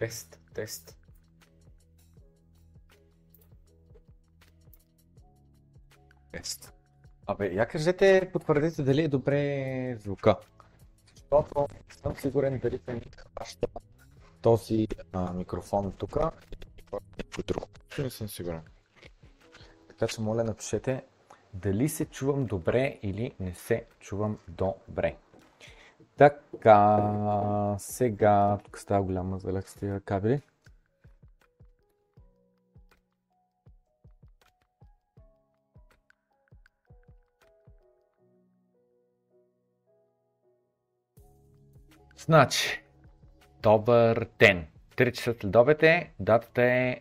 Тест, тест. Тест. Абе, я кажете, потвърдите дали е добре звука. Защото съм сигурен дали Фемит хваща този а, микрофон тук някой друг. Не съм сигурен. Така че моля напишете дали се чувам добре или не се чувам добре. Така, сега, тук става голяма залег с тия кабели. Значи, добър ден. 3 часа след обед е, датата е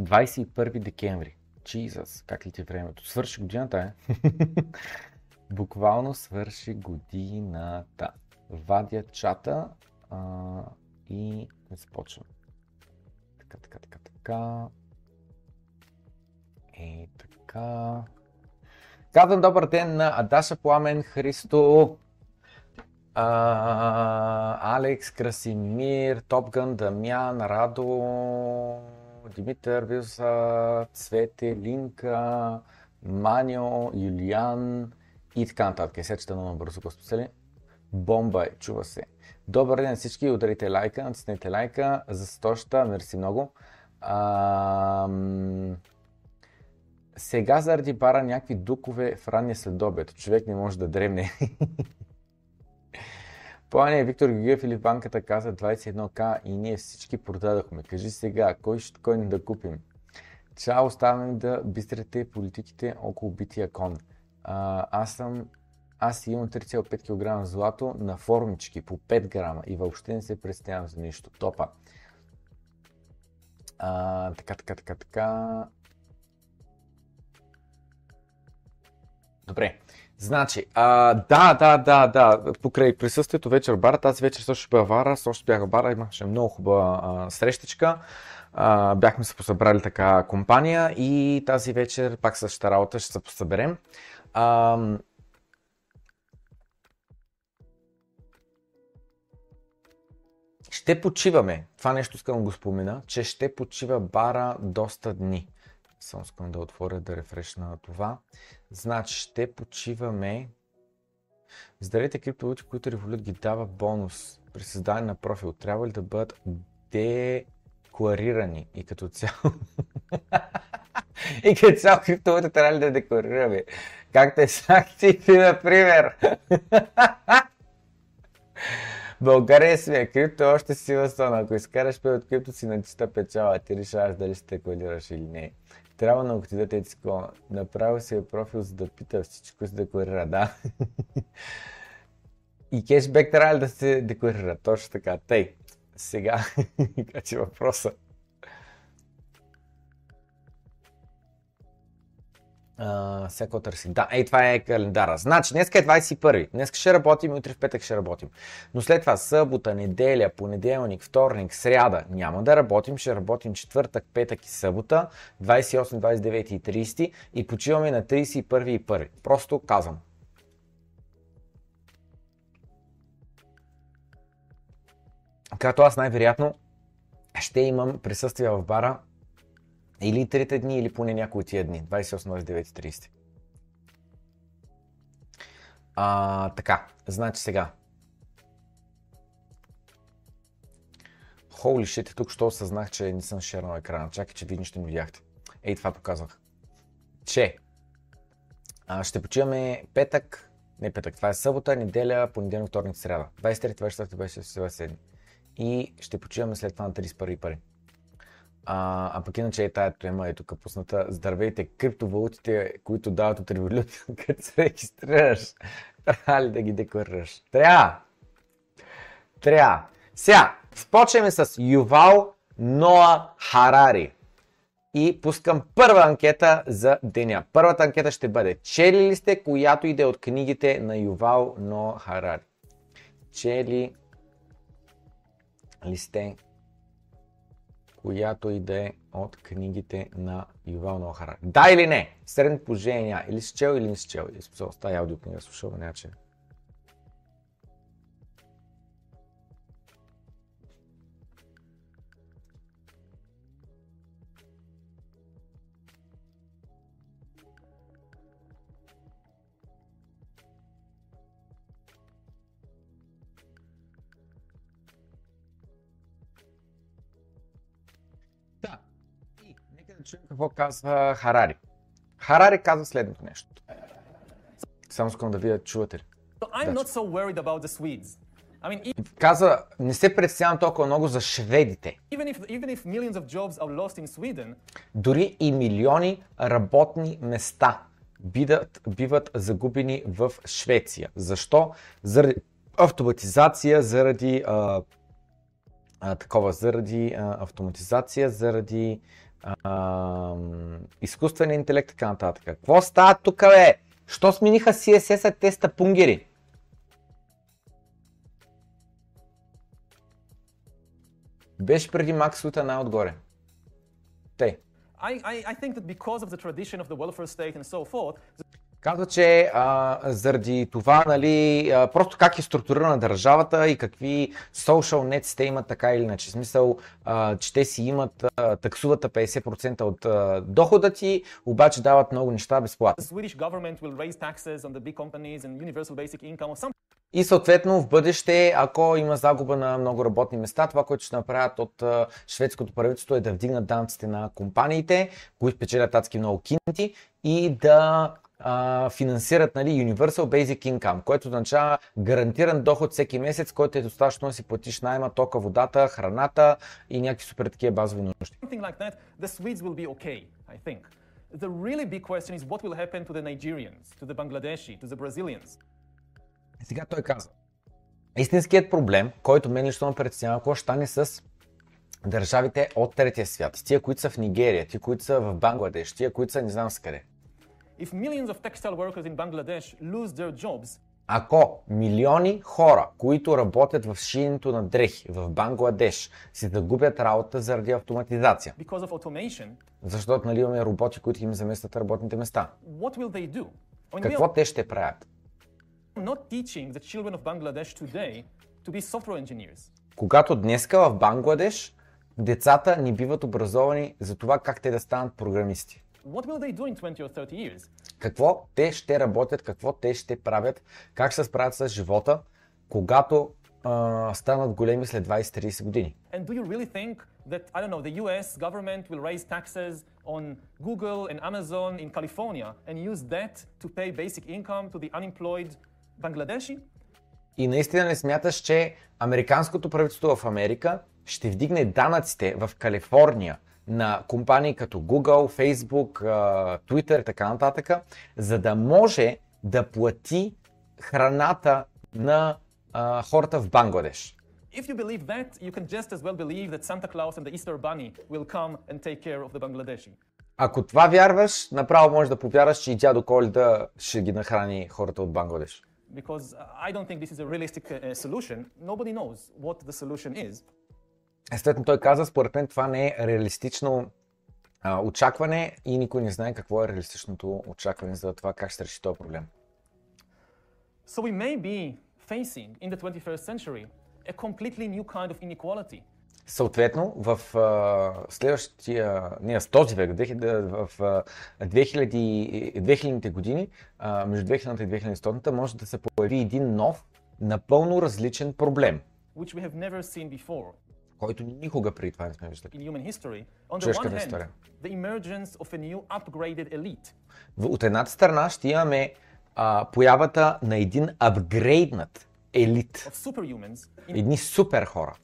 21 декември. Jesus, как ли ти е времето? Свърши годината, е? Буквално свърши годината. Вадя чата а, и започвам. Така, така, така, така. И така. Казвам добър ден на Адаша Пламен, Христо, а, Алекс, Красимир, Топган, Дамян, Радо, Димитър, Вилса, Цвете, Линка, Манио, Юлиан и така нататък. И сега чета много бързо, го. Бомба е, чува се. Добър ден всички, ударите лайка, натиснете лайка за стоща, мерси много. А, сега заради бара някакви дукове в ранния следобед. Човек не може да дремне. Плане Виктор Георгиев или банката каза 21к и ние всички продадохме. Кажи сега, кой ще кой не да купим? Чао, оставаме да бистрите политиките около бития кон. А, аз съм аз имам 3,5 кг злато на формички по 5 грама и въобще не се представям за нищо. Топа. А, така, така, така, така. Добре. Значи, а, да, да, да, да, покрай присъствието вечер бара, тази вечер също бъда вара, също бях в бара, имаше много хубава а, срещичка. А, бяхме се посъбрали така компания и тази вечер пак същата работа ще се посъберем. А, ще почиваме. Това нещо искам да го спомена, че ще почива бара доста дни. Само искам да отворя да рефрешна това. Значи ще почиваме. Здравейте криптовалути, които Revolut ги дава бонус при създаване на профил. Трябва ли да бъдат декларирани и като цяло? и като цяло криптовалути трябва ли да декларираме? Както е с акциите, например. България сме крипто още сила сон. Ако изкараш пе от крипто си на чиста печала, ти решаваш дали ще декларираш или не. Трябва на ти да те Направо си е профил, за да пита всичко се декларира, да. И кешбек трябва да се декларира? Точно така. Тъй, сега, качи въпроса. Uh, всяко търси. Да, ей, това е календара. Значи, днес е 21. Днес ще работим, утре в петък ще работим. Но след това събота, неделя, понеделник, вторник, сряда няма да работим. Ще работим четвъртък, петък и събота, 28, 29 и 30 и почиваме на 31 и 1. Просто казвам. Като аз най-вероятно ще имам присъствие в бара или трите дни, или поне някои от тия дни. 28, 29, 30. А, така, значи сега. Holy shit, тук що осъзнах, че не съм шернал екрана. Чакай, че вие нищо не видяхте. Ей, това показвах. Че а, ще почиваме петък, не петък, това е събота, неделя, понеделник, вторник, сряда. 23, 24, 26, 27. И ще почиваме след това на 31 пари. А, а пък иначе е тая тема е тук пусната. Здравейте, криптовалутите, които дават от Revolut, като се регистрираш, трябва ли да ги декларираш? Трябва! Трябва! Сега, спочваме с Ювал Ноа Харари. И пускам първа анкета за деня. Първата анкета ще бъде Чели ли сте която иде от книгите на Ювал Ноа Харари? Чели ли сте която иде от книгите на Ювал Нохара. Да или не? Средно положение Или с чел, или не с чел. Или с тази аудиокнига слушал, няма че. чуем какво казва Харари. Харари казва следното нещо. Само искам да видя, чувате ли. So. I mean, e- Каза, не се притеснявам толкова много за шведите. even if, even if Sweden, Дори и милиони работни места бидат, биват загубени в Швеция. Защо? Заради автоматизация, заради а, а, такова, заради а, автоматизация, заради а, изкуствен интелект и така нататък. Какво става тук, бе? Що смениха CSS-а теста пунгери? Беше преди Макс Лута най-отгоре. Тъй. I, I, I think that because of the tradition of the welfare state and so forth, Казва, че а, заради това, нали, а, просто как е структурирана държавата и какви social nets те имат така или иначе. В смисъл, а, че те си имат, а, таксуват 50% от а, дохода ти, обаче дават много неща безплатно. И съответно в бъдеще, ако има загуба на много работни места, това, което ще направят от шведското правителство е да вдигнат данците на компаниите, които печелят адски много кинти и да а, финансират нали, Universal Basic Income, което означава гарантиран доход всеки месец, който е достатъчно да си платиш найма, тока, водата, храната и някакви супер такива базови нужди. the really big question is what will happen to the Nigerians, to the Bangladeshi, to the Brazilians. Сега той казва. Истинският проблем, който мен лично ме притеснява, какво ще стане с държавите от третия свят. Тия, които са в Нигерия, тия, които са в Бангладеш, тия, които са не знам с къде. If millions of textile workers in Bangladesh lose their jobs, Ако милиони хора, които работят в шиенето на дрехи в Бангладеш, си загубят работа заради автоматизация, защото нали, имаме роботи, които им заместват работните места, what will they do? I mean, we какво те ще правят? not teaching the children of Bangladesh today to be software engineers. Когато днеска в Бангладеш децата ни биват образовани за това как те да станат програмисти. What will they do in 20 or 30 years? какво те ще работят, какво те ще правят, как се справят с живота, когато а, станат големи след 20-30 години. And do you really think that, I don't know, the US government will raise taxes on Google and Amazon in California and use that to pay basic income to the unemployed Bangladeshi? И наистина не смяташ, че американското правителство в Америка ще вдигне данъците в Калифорния на компании като Google, Facebook, Twitter и така нататък, за да може да плати храната на а, хората в Бангладеш. If you believe that, you can just as well believe that Santa Claus and the Easter Bunny will come and take care of the Bangladeshi. Ако това вярваш, направо можеш да повярваш, че и дядо Коледа ще ги нахрани хората от Бангладеш. Because uh, I don't think this is a realistic uh, uh, solution. Nobody knows what the solution is. Естествено, той каза, според мен това не е реалистично а, очакване и никой не знае какво е реалистичното очакване за това как ще реши този проблем. So we may be facing in the 21st century a completely new kind of inequality. Съответно, в а, следващия, не, в този век, 2000, в 2000, 2000-те години, а, между 2000 и 2100 може да се появи един нов, напълно различен проблем, which we have never seen before който никога преди това не сме виждали. Човешката история. От едната страна ще имаме а, появата на един апгрейднат елит, едни супер хора,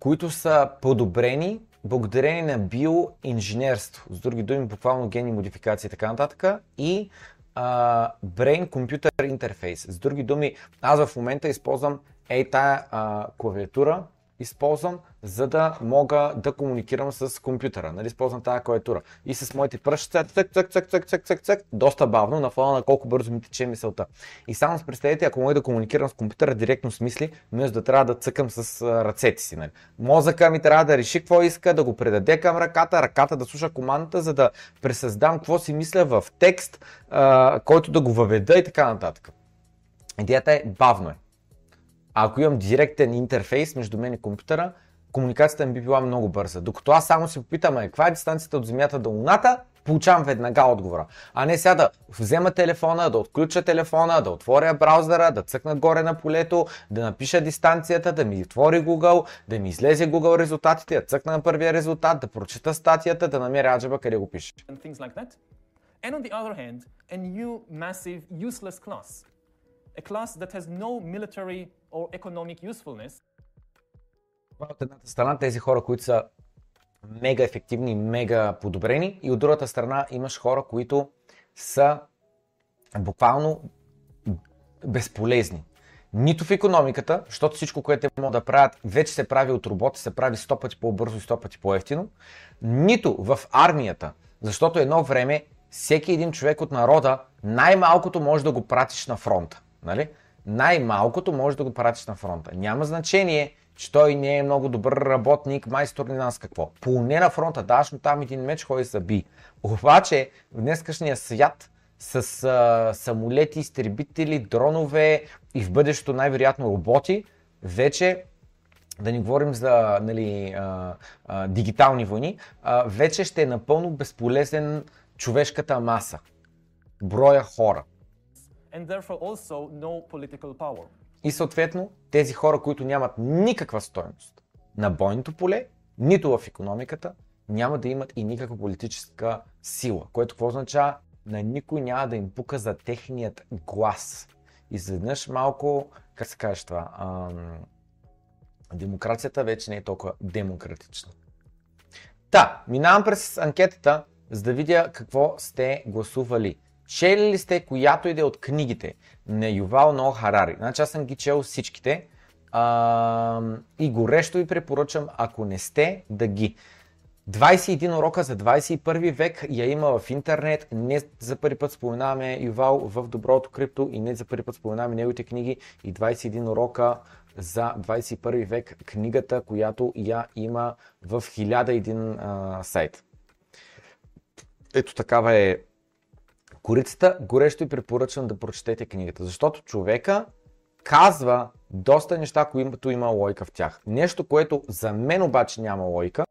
които са подобрени благодарение на биоинженерство, с други думи, буквално генни модификации и така нататък, и а, Brain Computer Interface. С други думи, аз в момента използвам ей тая клавиатура, използвам, за да мога да комуникирам с компютъра. Нали, използвам тази клавиатура. И с моите пръщица, цък, цък, цък, цък, цък, цък, цък, доста бавно, на фона на колко бързо ми тече мисълта. И само с представете, ако мога да комуникирам с компютъра директно с мисли, вместо да трябва да цъкам с ръцете си. Нали. Мозъка ми трябва да реши какво иска, да го предаде към ръката, ръката да слуша командата, за да пресъздам какво си мисля в текст, а, който да го въведа и така нататък. Идеята е бавно е. Ако имам директен интерфейс между мен и компютъра, комуникацията ми би била много бърза. Докато аз само си попитам, е, каква е дистанцията от Земята до Луната, получавам веднага отговора. А не сега да взема телефона, да отключа телефона, да отворя браузъра, да цъкна горе на полето, да напиша дистанцията, да ми отвори Google, да ми излезе Google резултатите, да цъкна на първия резултат, да прочета статията, да намеря аджаба къде го пише. And on the other hand, a new massive useless class, a class that has no military or economic usefulness, От едната страна тези хора, които са мега ефективни, мега подобрени и от другата страна имаш хора, които са буквално безполезни. Нито в економиката, защото всичко, което те могат да правят, вече се прави от роботи, се прави 100 пъти по-бързо и 100 пъти по-ефтино. Нито в армията, защото едно време всеки един човек от народа най-малкото може да го пратиш на фронта. Нали? Най-малкото може да го пратиш на фронта. Няма значение, че той не е много добър работник, майстор не нас какво. Поне на фронта даш му там един меч, ходи се би. Обаче в днескашния свят с а, самолети, изтребители, дронове и в бъдещето най-вероятно роботи, вече да не говорим за нали, а, а, дигитални войни, а, вече ще е напълно безполезен човешката маса, броя хора. No. И съответно, тези хора, които нямат никаква стойност на бойното поле, нито в економиката, няма да имат и никаква политическа сила. Което какво означава? На никой няма да им пука за техният глас. Изведнъж малко, как се каже това, ам, демокрацията вече не е толкова демократична. Та, минавам през анкетата, за да видя какво сте гласували. Чели ли сте която иде от книгите на Ювал Ноа Харари? Значи аз съм ги чел всичките а, и горещо ви препоръчам, ако не сте, да ги. 21 урока за 21 век я има в интернет. Не за първи път споменаваме Ювал в Доброто крипто и не за първи път споменаваме неговите книги и 21 урока за 21 век книгата, която я има в 1001 а, сайт. Ето такава е корицата. Горещо ви препоръчвам да прочетете книгата, защото човека казва доста неща, които има лойка в тях. Нещо, което за мен обаче няма лойка,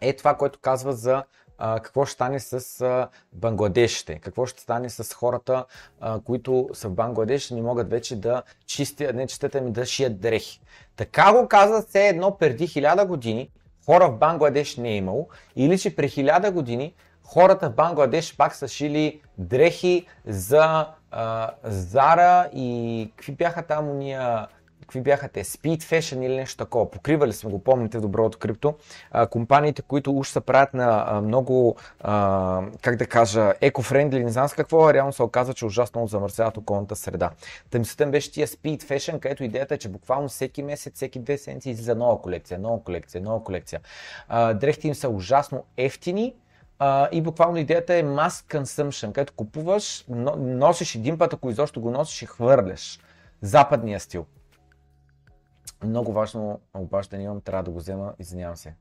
е това, което казва за а, какво ще стане с а, бангладешите, какво ще стане с хората, а, които са в Бангладеш и не могат вече да чистят, не чистят, ами да шият дрехи. Така го казва все едно преди хиляда години, хора в Бангладеш не е имало, или че при хиляда години хората в Бангладеш пак са шили дрехи за а, Зара и какви бяха там уния какви бяха те, Speed Fashion или нещо такова. Покривали сме го, помните, доброто крипто. А, компаниите, които уж се правят на а, много, а, как да кажа, еко-френдли, не знам с какво, реално се оказва, че ужасно замърсяват околната среда. Та беше тия Speed Fashion, където идеята е, че буквално всеки месец, всеки две седмици излиза нова колекция, нова колекция, нова колекция. А, дрехите им са ужасно ефтини, Uh, и буквално идеята е mass consumption, където купуваш, но, носиш един път, ако изобщо го носиш и хвърляш. Западния стил. Много важно обаждане имам, трябва да го взема, извинявам се.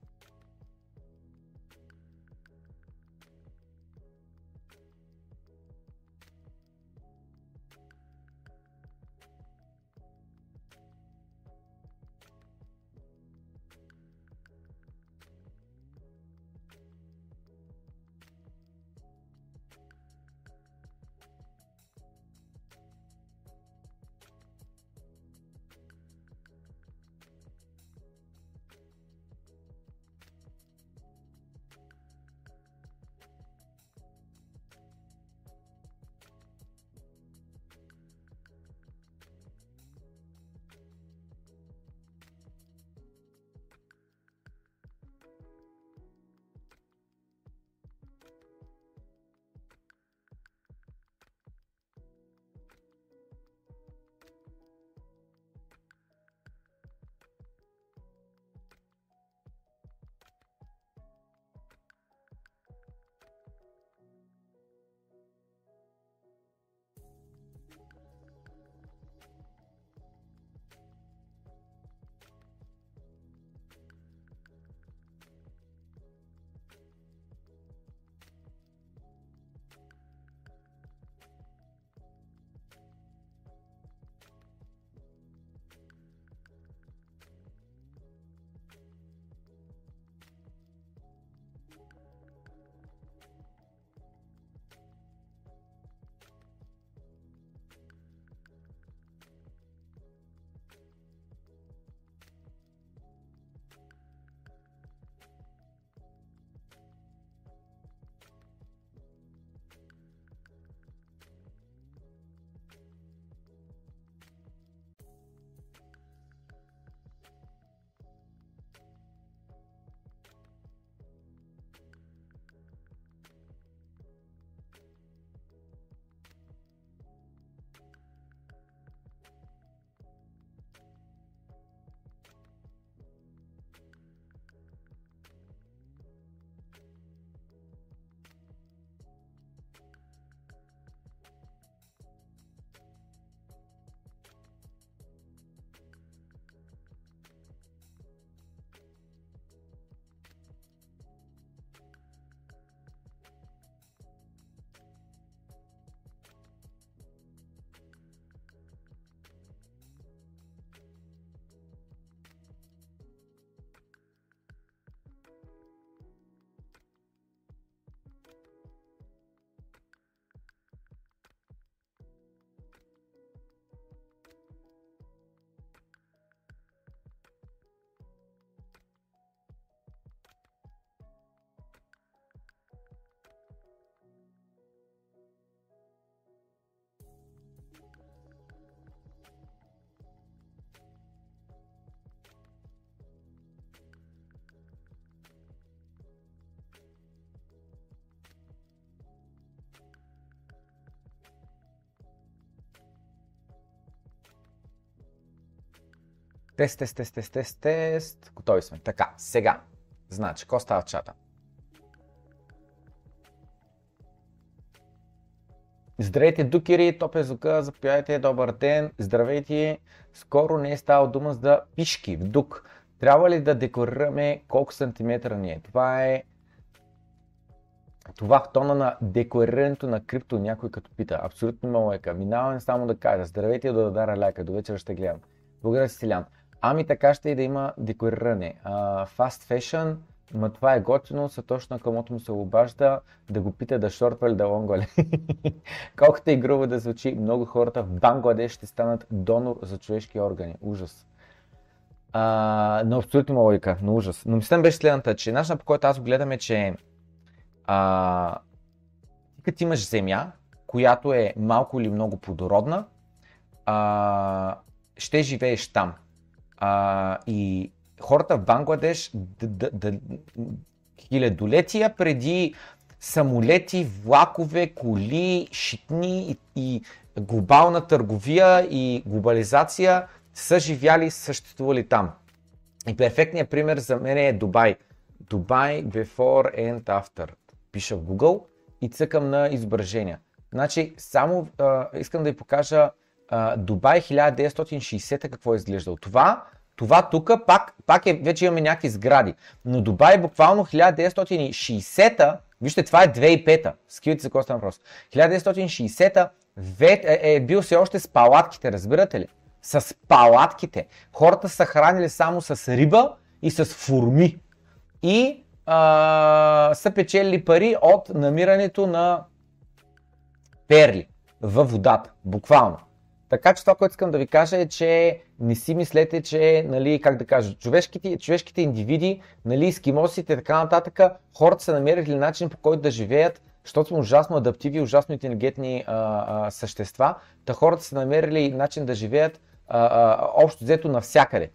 Тест, тест, тест, тест, тест, тест. Готови сме. Така, сега. Значи, какво става в чата? Здравейте, дукери, топ е звука, заповядайте, добър ден, здравейте. Скоро не е ставал дума за пишки в дук. Трябва ли да декорираме колко сантиметра ни е? Това е това в тона на декорирането на крипто някой като пита. Абсолютно има лойка. Минаваме само да кажа. Здравейте и да дадара лайка. До вечера ще гледам. Благодаря, Силян. Ами така ще и да има декориране. Uh, fast fashion, ма това е готино, са точно на комото му се обажда да го пита да шортва или да лонгва ли. Колкото и грубо да звучи, много хората в Бангладеш ще станат донор за човешки органи. Ужас. Uh, но абсолютно има логика, но ужас. Но мислям беше следната, че начинът по който аз го гледам е, че а, като имаш земя, която е малко или много плодородна, а, ще живееш там. А, и хората в Бангладеш д- д- д- хилядолетия преди самолети, влакове, коли, шитни и, и глобална търговия и глобализация са живяли, съществували там. И перфектният пример за мен е Дубай. Дубай before and after. Пиша в Google и цъкам на изображения. Значи, само а, искам да ви покажа а, Дубай 1960 какво е изглеждал. Това, това тук пак, пак е, вече имаме някакви сгради. Но Дубай буквално 1960 вижте това е 2005-та, скивайте за какво става въпрос. 1960 е, е бил все още с палатките, разбирате ли? С палатките. Хората са хранили само с риба и с форми. И а, са печели пари от намирането на перли във водата, буквално. Така че това, което искам да ви кажа е, че не си мислете, че, нали, как да кажа, човешките, човешките индивиди, нали, скимосите и така нататък, хората са намерили начин по който да живеят, защото сме ужасно адаптиви, ужасно интелигентни а, а, същества, та хората са намерили начин да живеят а, а, общо взето навсякъде.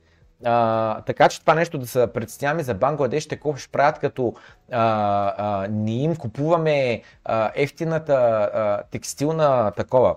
А, така че това нещо да се представяме за Бангладеш, какво ще правят, като а, а, не им купуваме а, ефтината а, текстилна такова,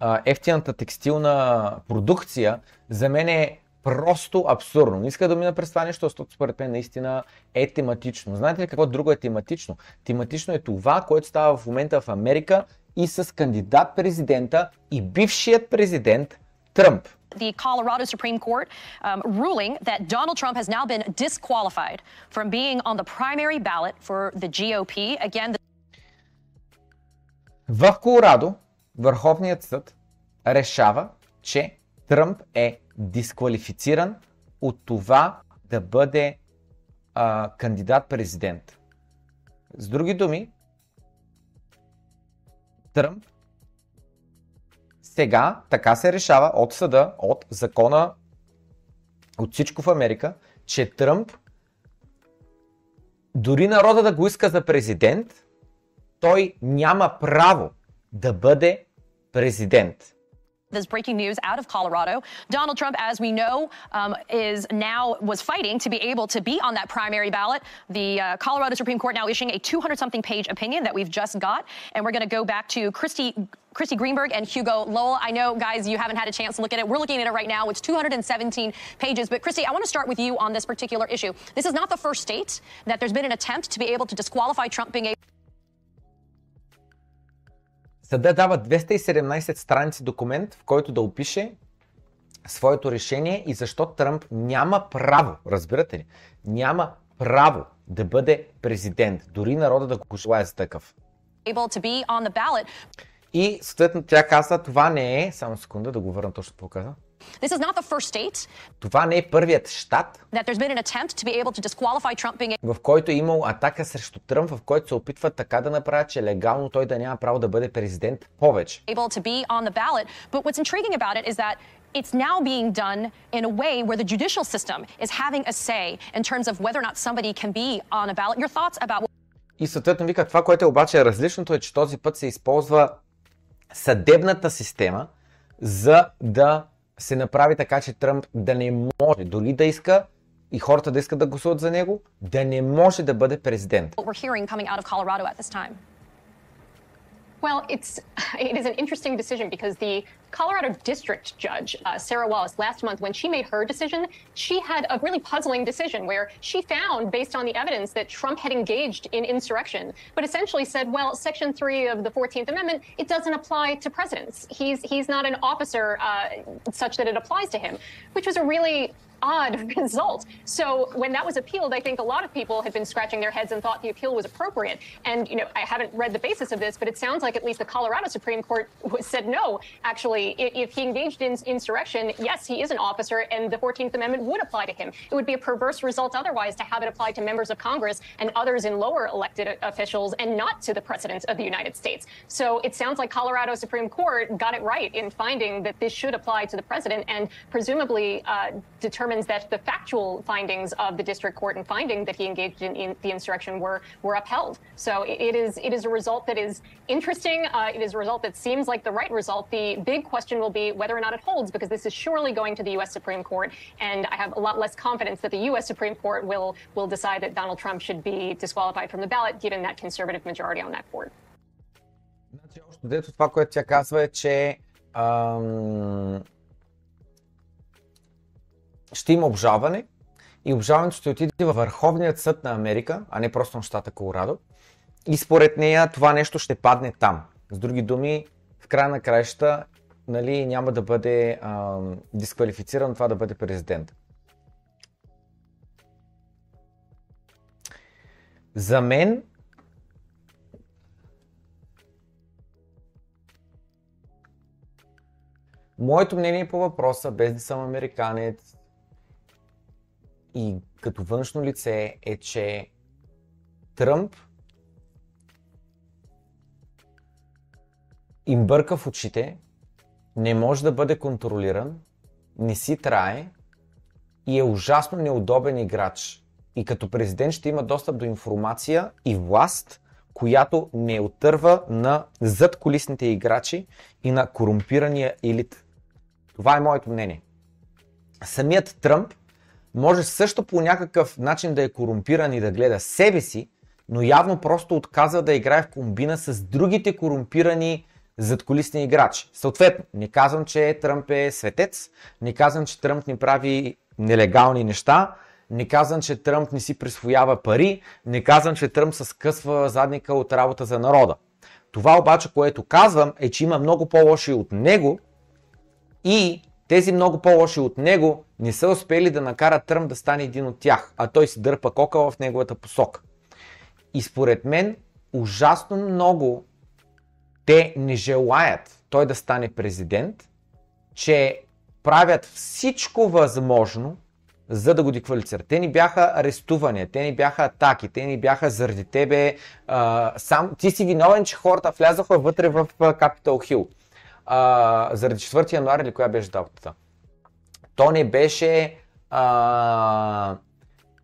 а, ефтината текстилна продукция, за мен е просто абсурдно. Не иска да мина през това нещо, защото според мен наистина е тематично. Знаете ли какво друго е тематично? Тематично е това, което става в момента в Америка и с кандидат президента и бившият президент Тръмп. the Colorado Supreme Court um, ruling that Donald Trump has now been disqualified from being on the primary ballot for the GOP. Again, the В Колорадо Върховният съд решава, че Тръмп е дисквалифициран от това да бъде а, кандидат-президент. С други думи, Тръмп сега така се решава от съда, от закона, от всичко в Америка, че Тръмп, дори народа да го иска за президент, той няма право да бъде president. This breaking news out of Colorado. Donald Trump, as we know, um, is now was fighting to be able to be on that primary ballot. The uh, Colorado Supreme Court now issuing a 200 something page opinion that we've just got. And we're going to go back to Christy Christy Greenberg and Hugo Lowell. I know, guys, you haven't had a chance to look at it. We're looking at it right now. It's 217 pages. But, Christy, I want to start with you on this particular issue. This is not the first state that there's been an attempt to be able to disqualify Trump being able. Съда дава 217 страници документ, в който да опише своето решение и защо Тръмп няма право, разбирате ли, няма право да бъде президент, дори народа да го желая за такъв. И съответно тя каза, това не е, само секунда да го върна точно какво каза, This is not the first state това не е първият щат, that there's been an attempt to be able to disqualify Trump being в който е имал атака срещу Тръмп, в който се опитват така да направят, че легално той да няма право да бъде президент повече. able to be on the ballot. But what's intriguing about it is that it's now being done in a way where the judicial system is having a say in terms of whether or not somebody can be on a ballot. Your thoughts about И съответно вика, това, което е обаче различното е, че този път се използва съдебната система, за да се направи така, че Тръмп да не може, дори да иска и хората да искат да гласуват за него, да не може да бъде президент. Well, it's it is an interesting decision because the Colorado District Judge uh, Sarah Wallace last month, when she made her decision, she had a really puzzling decision where she found, based on the evidence, that Trump had engaged in insurrection, but essentially said, well, Section three of the Fourteenth Amendment it doesn't apply to presidents. He's he's not an officer uh, such that it applies to him, which was a really odd result. So when that was appealed, I think a lot of people had been scratching their heads and thought the appeal was appropriate. And you know, I haven't read the basis of this, but it sounds like at least the Colorado Supreme Court said no. Actually, if he engaged in insurrection, yes, he is an officer, and the 14th Amendment would apply to him. It would be a perverse result otherwise to have it apply to members of Congress and others in lower elected officials, and not to the President of the United States. So it sounds like Colorado Supreme Court got it right in finding that this should apply to the president, and presumably uh, determined determines that the factual findings of the district court in finding that he engaged in, in the insurrection were were upheld. So it is it is a result that is interesting. Uh, it is a result that seems like the right result. The big question will be whether or not it holds, because this is surely going to the U.S. Supreme Court, and I have a lot less confidence that the U.S. Supreme Court will will decide that Donald Trump should be disqualified from the ballot, given that conservative majority on that court. Значи, общо дето това, което тя казва е, че ам, ще има обжалване и обжалването ще отиде във Върховният съд на Америка, а не просто на щата Колорадо. И според нея това нещо ще падне там. С други думи, в края на краища нали, няма да бъде а, дисквалифициран това да бъде президент. За мен Моето мнение по въпроса, без да съм американец, и като външно лице е, че Тръмп им бърка в очите, не може да бъде контролиран, не си трае и е ужасно неудобен играч. И като президент ще има достъп до информация и власт, която не отърва на задколисните играчи и на корумпирания елит. Това е моето мнение. Самият Тръмп може също по някакъв начин да е корумпиран и да гледа себе си, но явно просто отказва да играе в комбина с другите корумпирани задколисни играчи. Съответно, не казвам, че Тръмп е светец, не казвам, че Тръмп ни прави нелегални неща, не казвам, че Тръмп не си присвоява пари, не казвам, че Тръмп се скъсва задника от работа за народа. Това обаче, което казвам, е, че има много по-лоши от него и тези много по-лоши от него не са успели да накарат Тръмп да стане един от тях, а той си дърпа кока в неговата посока. И според мен ужасно много те не желаят той да стане президент, че правят всичко възможно, за да го деквалифицират. Те ни бяха арестувания, те ни бяха атаки, те ни бяха заради тебе. А, сам, ти си виновен, че хората влязоха вътре в Capitol Hill а, заради 4 януари или коя беше датата. То не беше а,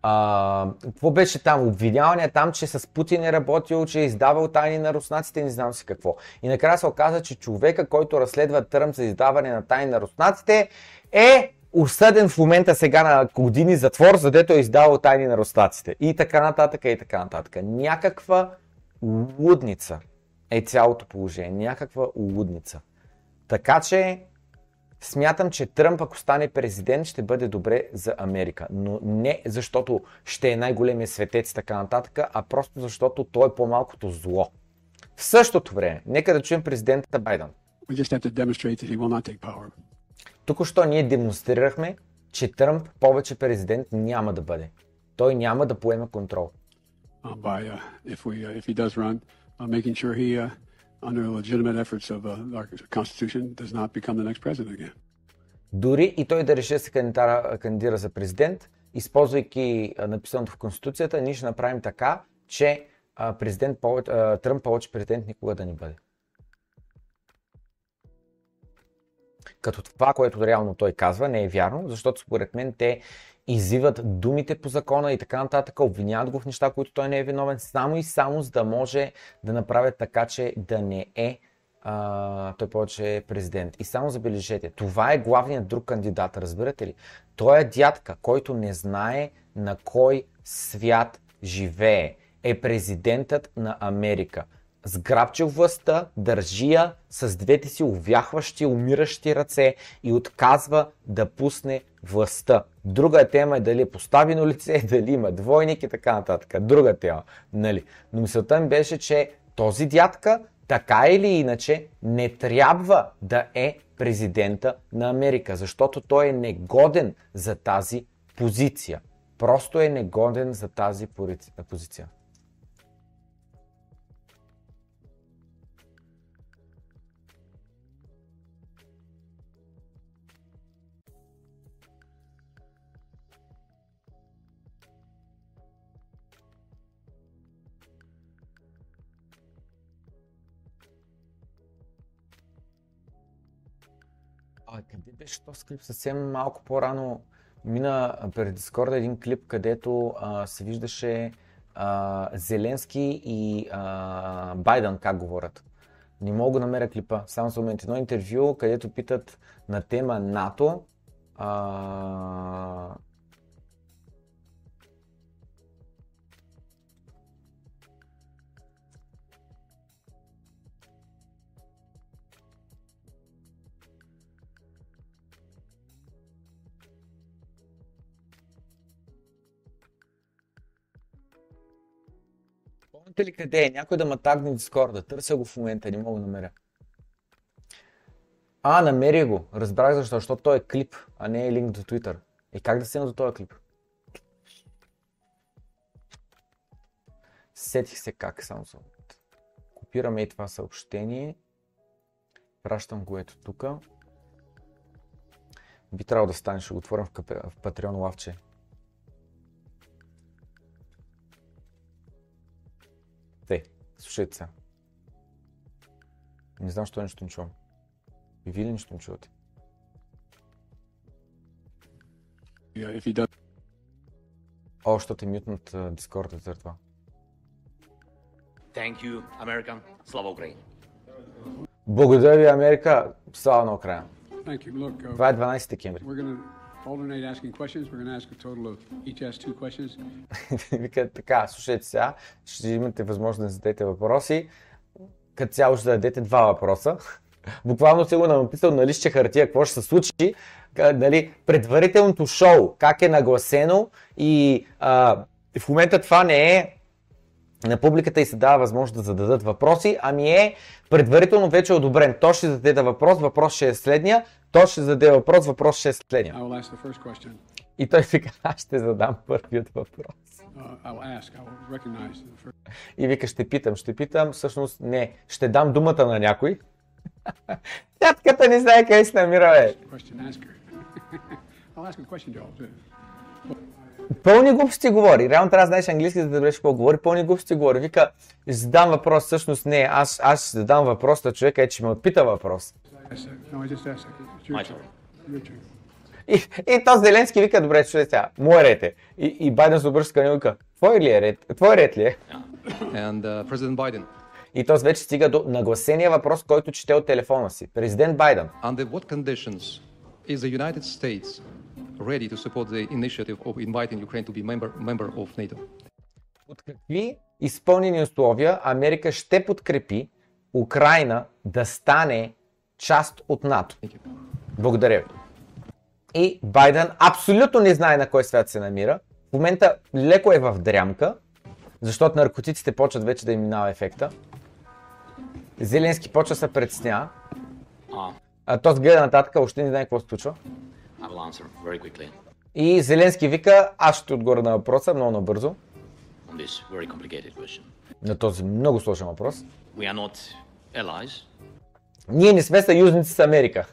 а, какво беше там? Обвиняване там, че с Путин е работил, че е издавал тайни на руснаците, не знам си какво. И накрая се оказа, че човека, който разследва Тръмп за издаване на тайни на руснаците, е осъден в момента сега на години затвор, задето е издавал тайни на руснаците. И така нататък, и така нататък. Някаква лудница е цялото положение. Някаква лудница. Така че смятам, че Тръмп, ако стане президент, ще бъде добре за Америка. Но не защото ще е най-големия светец и така нататък, а просто защото той е по-малкото зло. В същото време, нека да чуем президента Байден. Тук що ние демонстрирахме, че Тръмп повече президент няма да бъде. Той няма да поеме контрол. Uh, by, uh, if we, uh, if he does run, uh, making sure he uh, under legitimate efforts of uh, our Constitution, does not become the next president again. Дори и той да реши да се кандидира, кандидира за президент, използвайки написаното в Конституцията, ние ще направим така, че президент, Тръмп повече президент никога да не бъде. Като това, което реално той казва, не е вярно, защото според мен те изиват думите по закона и така нататък, обвиняват го в неща, които той не е виновен, само и само за да може да направят така, че да не е а, той повече е президент. И само забележете, това е главният друг кандидат, разбирате ли? Той е дядка, който не знае на кой свят живее. Е президентът на Америка. сграбчил властта, държи я с двете си увяхващи, умиращи ръце и отказва да пусне властта. Друга тема е дали е поставено лице, дали има двойник и така нататък. Друга тема. Нали? Но мисълта ми беше, че този дядка така или иначе не трябва да е президента на Америка, защото той е негоден за тази позиция. Просто е негоден за тази позиция. Беше този клип? Съвсем малко по-рано мина пред Дискорда един клип, където а, се виждаше а, Зеленски и а, Байден как говорят. Не мога да намеря клипа. Само момент едно интервю, където питат на тема НАТО. А, Помните ли къде е? Някой да ме тагне в Дискорда. Търся го в момента, не мога да намеря. А, намери го. Разбрах защо, защото той е клип, а не е линк до Twitter. И как да стигна до този клип? Сетих се как само за Копираме и това съобщение. Пращам го ето тук. Би трябвало да стане, ще го отворим в, в Patreon лавче. Слушайте сега. Не знам, що нещо не чувам. И вие ли нещо не чувате? Yeah, if he does. О, що те мютнат Дискорда за това. Thank you, America. Слава Украина! Благодаря ви, Америка. Слава на Украина. Thank you. Look, uh, Това е 12 декември. Alternate asking questions. We're going to ask a total of each ask two questions. Вика така, слушайте сега, ще имате възможност да зададете въпроси. Като цяло ще дадете два въпроса. Буквално си го написал на лище хартия какво ще се случи. Нали, предварителното шоу, как е нагласено и а, в момента това не е на публиката и се дава възможност да зададат въпроси, ами е предварително вече одобрен. То ще зададе въпрос, въпрос ще е следния, то ще зададе въпрос, въпрос ще е следния. И той вика, аз ще задам първият въпрос. Uh, ask. First. И вика, ще питам, ще питам, всъщност не, ще дам думата на някой. Тятката не знае къде се намира, бе. Пълни глупости говори. Реално трябва да знаеш английски, за да разбереш какво говори. Пълни глупости говори. Вика, ще задам въпрос, всъщност не, аз, аз ще задам въпрос на човека, е, че ме отпита въпрос. No, И, и то Зеленски вика, добре, чуй сега, мое ред е. И, и Байден се обръща към вика, твой ли е ред? Твой ред ли е? and uh, President Biden. И то вече стига до нагласения въпрос, който чете от телефона си. Президент Байден. Under what conditions is the United States ready to support the initiative of inviting Ukraine to be member member of NATO? Под какви изпълнени условия Америка ще подкрепи Украина да стане част от НАТО? Благодаря ви. И Байден абсолютно не знае на кой свят се намира. В момента леко е в дрямка, защото наркотиците почват вече да им минава ефекта. Зеленски почва се предсня. А то гледа нататък, още не знае какво се случва. И Зеленски вика, аз ще отговоря на въпроса много набързо, на този много сложен въпрос. Ние не сме съюзници с Америка.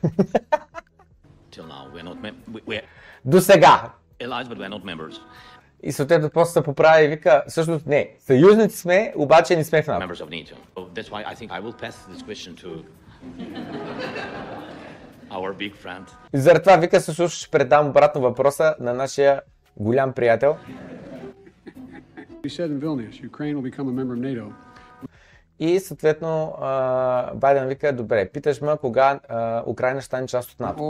До сега. И съответно после се поправи и вика, всъщност не, съюзници сме, обаче не сме в НАТО. И заради това вика, всъщност ще предам обратно въпроса на нашия голям приятел. He said in Vilnius, Ukraine will become a member of NATO. И съответно а, Байден вика, добре, питаш ме кога а, Украина ще стане част от НАТО.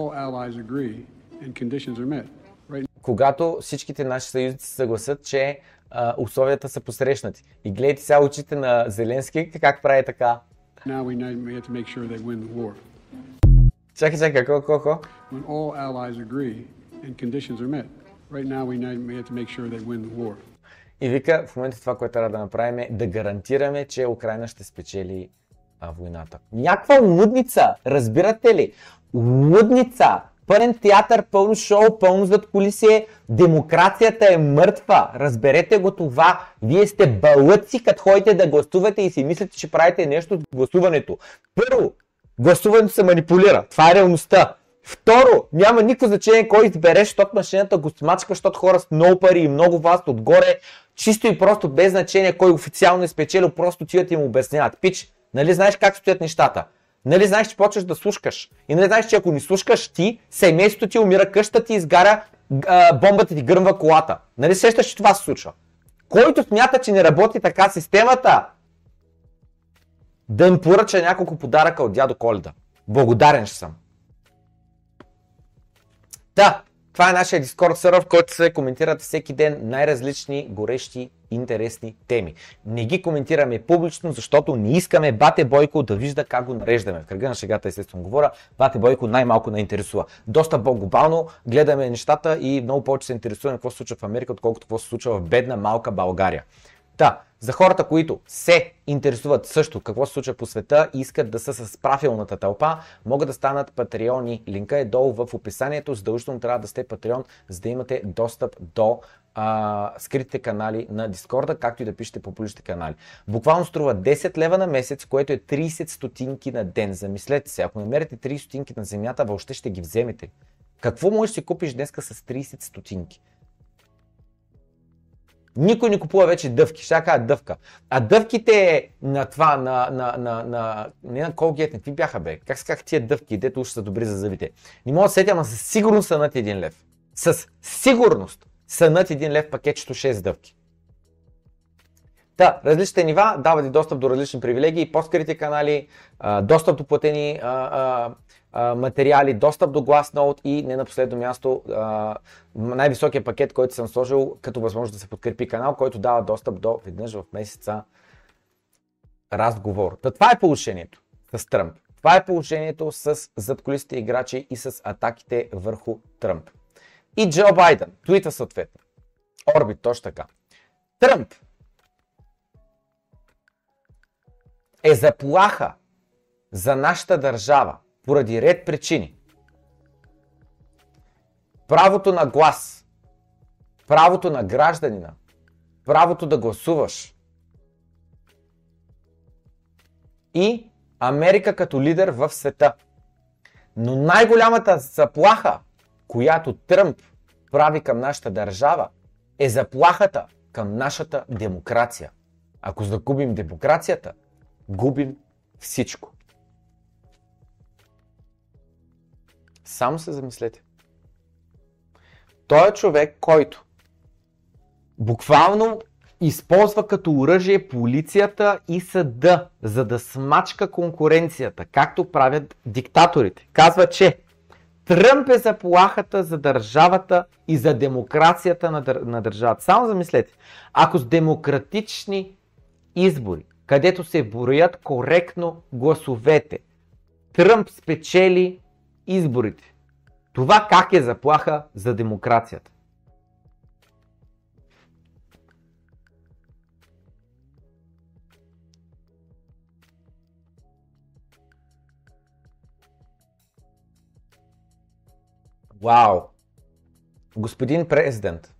Right Когато всичките наши съюзници се съгласят, че а, условията са посрещнати. И гледайте сега очите на Зеленски как прави така. Sure. Чакай, чакай, какво, какво, какво? When all allies agree and conditions are met. Right now we have to make sure they win the war. И вика, в момента това, което трябва да направим е да гарантираме, че Украина ще спечели а, войната. Някаква лудница, разбирате ли? Лудница! Пълен театър, пълно шоу, пълно зад колисие. Демокрацията е мъртва. Разберете го това. Вие сте балъци, като ходите да гласувате и си мислите, че правите нещо с гласуването. Първо, гласуването се манипулира. Това е реалността. Второ, няма никакво значение кой избереш, защото машината го смачка, защото хора с много пари и много власт отгоре, чисто и просто без значение кой официално е спечелил, просто тият им обясняват. Пич, нали знаеш как стоят нещата? Нали знаеш, че почваш да слушкаш? И нали знаеш, че ако не слушкаш ти, семейството ти умира, къщата ти изгаря, бомбата ти гръмва колата. Нали сещаш, че това се случва? Който смята, че не работи така системата, да им поръча няколко подаръка от дядо Коледа. Благодарен ще съм. Да, това е нашия Discord сервер, в който се коментират всеки ден най-различни, горещи, интересни теми. Не ги коментираме публично, защото не искаме Бате Бойко да вижда как го нареждаме. В кръга на шегата естествено говоря, Бате Бойко най-малко не интересува. Доста по-глобално гледаме нещата и много повече се интересуваме какво се случва в Америка, отколкото какво се случва в бедна малка България. Та, за хората, които се интересуват също какво се случва по света и искат да са с правилната тълпа, могат да станат патреони. Линка е долу в описанието. Задължително трябва да сте патреон, за да имате достъп до а, скритите канали на Дискорда, както и да пишете по публичните канали. Буквално струва 10 лева на месец, което е 30 стотинки на ден. Замислете се, ако намерите 30 стотинки на земята, въобще ще ги вземете. Какво можеш да си купиш днеска с 30 стотинки? Никой не купува вече дъвки. Ще кажа дъвка. А дъвките на това, на, на, на, на не на Colgate, какви бяха бе? Как се как тия дъвки, дето уж са добри за зъбите? Не мога да сетя, ама със сигурност са над 1 лев. С сигурност са над 1 лев пакетчето 6 дъвки. Та, различните нива дават и достъп до различни привилегии, по-скрити канали, достъп до платени материали, достъп до Glassnode и не на последно място а, най-високия пакет, който съм сложил като възможност да се подкрепи канал, който дава достъп до веднъж в месеца разговор. Та, това е положението с Тръмп. Това е положението с задколисите играчи и с атаките върху Тръмп. И Джо Байден твита съответно. Орбит, точно така. Тръмп е заплаха за нашата държава поради ред причини. Правото на глас, правото на гражданина, правото да гласуваш и Америка като лидер в света. Но най-голямата заплаха, която Тръмп прави към нашата държава, е заплахата към нашата демокрация. Ако загубим демокрацията, губим всичко. Само се замислете. Той е човек, който буквално използва като оръжие полицията и съда, за да смачка конкуренцията, както правят диктаторите. Казва, че Тръмп е заплахата за държавата и за демокрацията на, дър... на държавата. Само замислете, ако с демократични избори, където се броят коректно гласовете, Тръмп спечели изборите. Това как е заплаха за демокрацията? Вау! Господин президент,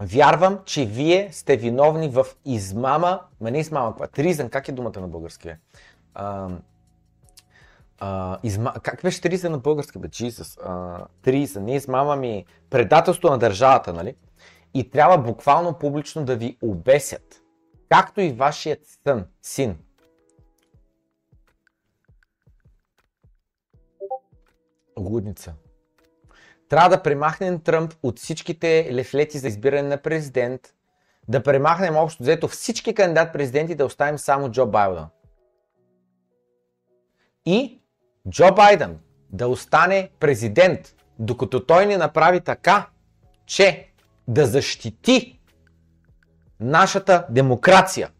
вярвам, че вие сте виновни в измама, ма не измама, каква? Тризън, как е думата на български? А, изма... Как беше тризън на български, бе? Jesus. А, тризън, не измама ми, предателство на държавата, нали? И трябва буквално публично да ви обесят. Както и вашият сън, син. Лудница. Трябва да премахнем Тръмп от всичките лефлети за избиране на президент, да премахнем общо взето всички кандидат президенти, да оставим само Джо Байден. И Джо Байден да остане президент, докато той не направи така, че да защити нашата демокрация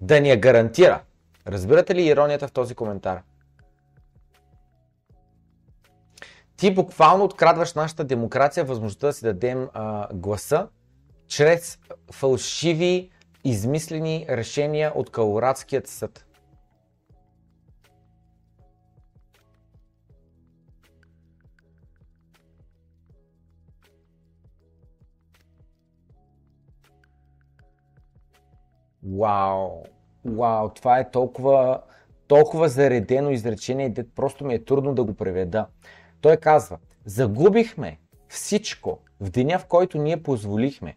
да ни я гарантира. Разбирате ли иронията в този коментар? Ти буквално открадваш нашата демокрация, възможността да си дадем а, гласа, чрез фалшиви, измислени решения от Калорадският съд. Вау, вау, това е толкова, толкова заредено изречение, дет просто ми е трудно да го преведа. Той казва, загубихме всичко в деня, в който ние позволихме.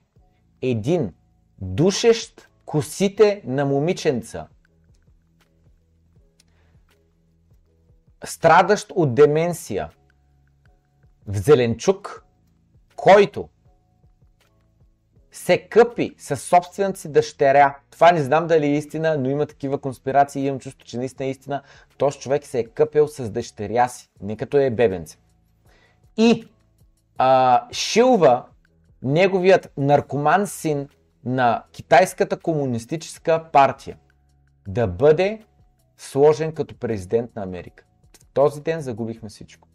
Един душещ косите на момиченца, страдащ от деменция, в зеленчук, който се къпи със собствената си дъщеря. Това не знам дали е истина, но има такива конспирации и имам чувство, че наистина е истина. Този човек се е къпил с дъщеря си, не като е бебенце. И а, шилва неговият наркоман син на Китайската комунистическа партия да бъде сложен като президент на Америка. В този ден загубихме всичко.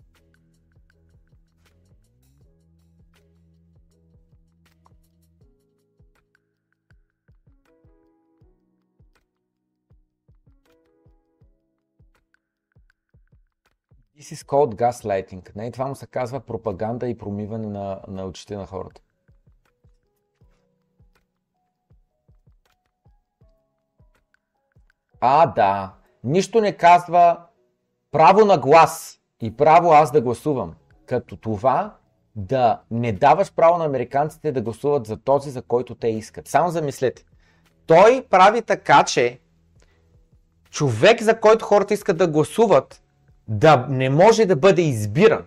This is called gaslighting. Не, това му се казва пропаганда и промиване на, на очите на хората. А, да. Нищо не казва право на глас и право аз да гласувам. Като това да не даваш право на американците да гласуват за този, за който те искат. Само замислете. Той прави така, че човек, за който хората искат да гласуват, да не може да бъде избиран.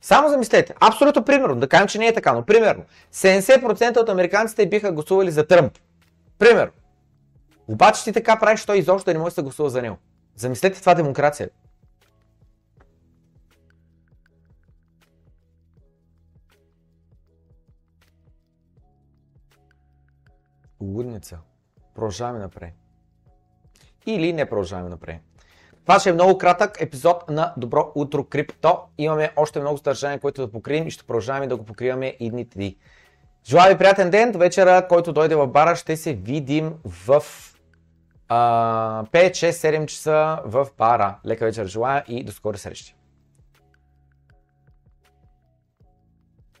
Само замислете. Абсолютно примерно. Да кажем, че не е така, но примерно. 70% от американците биха гласували за Тръмп. Примерно. Обаче ти така правиш, той изобщо да не може да гласува за него. Замислете това демокрация. Лудница. Продължаваме напред. Или не продължаваме напред. Това ще е много кратък епизод на Добро утро крипто. Имаме още много съдържание, което да покрием и ще продължаваме да го покриваме идните дни. Желая ви приятен ден. До вечера, който дойде в бара, ще се видим в а, 5, 6, 7 часа в бара. Лека вечер желая и до скори срещи.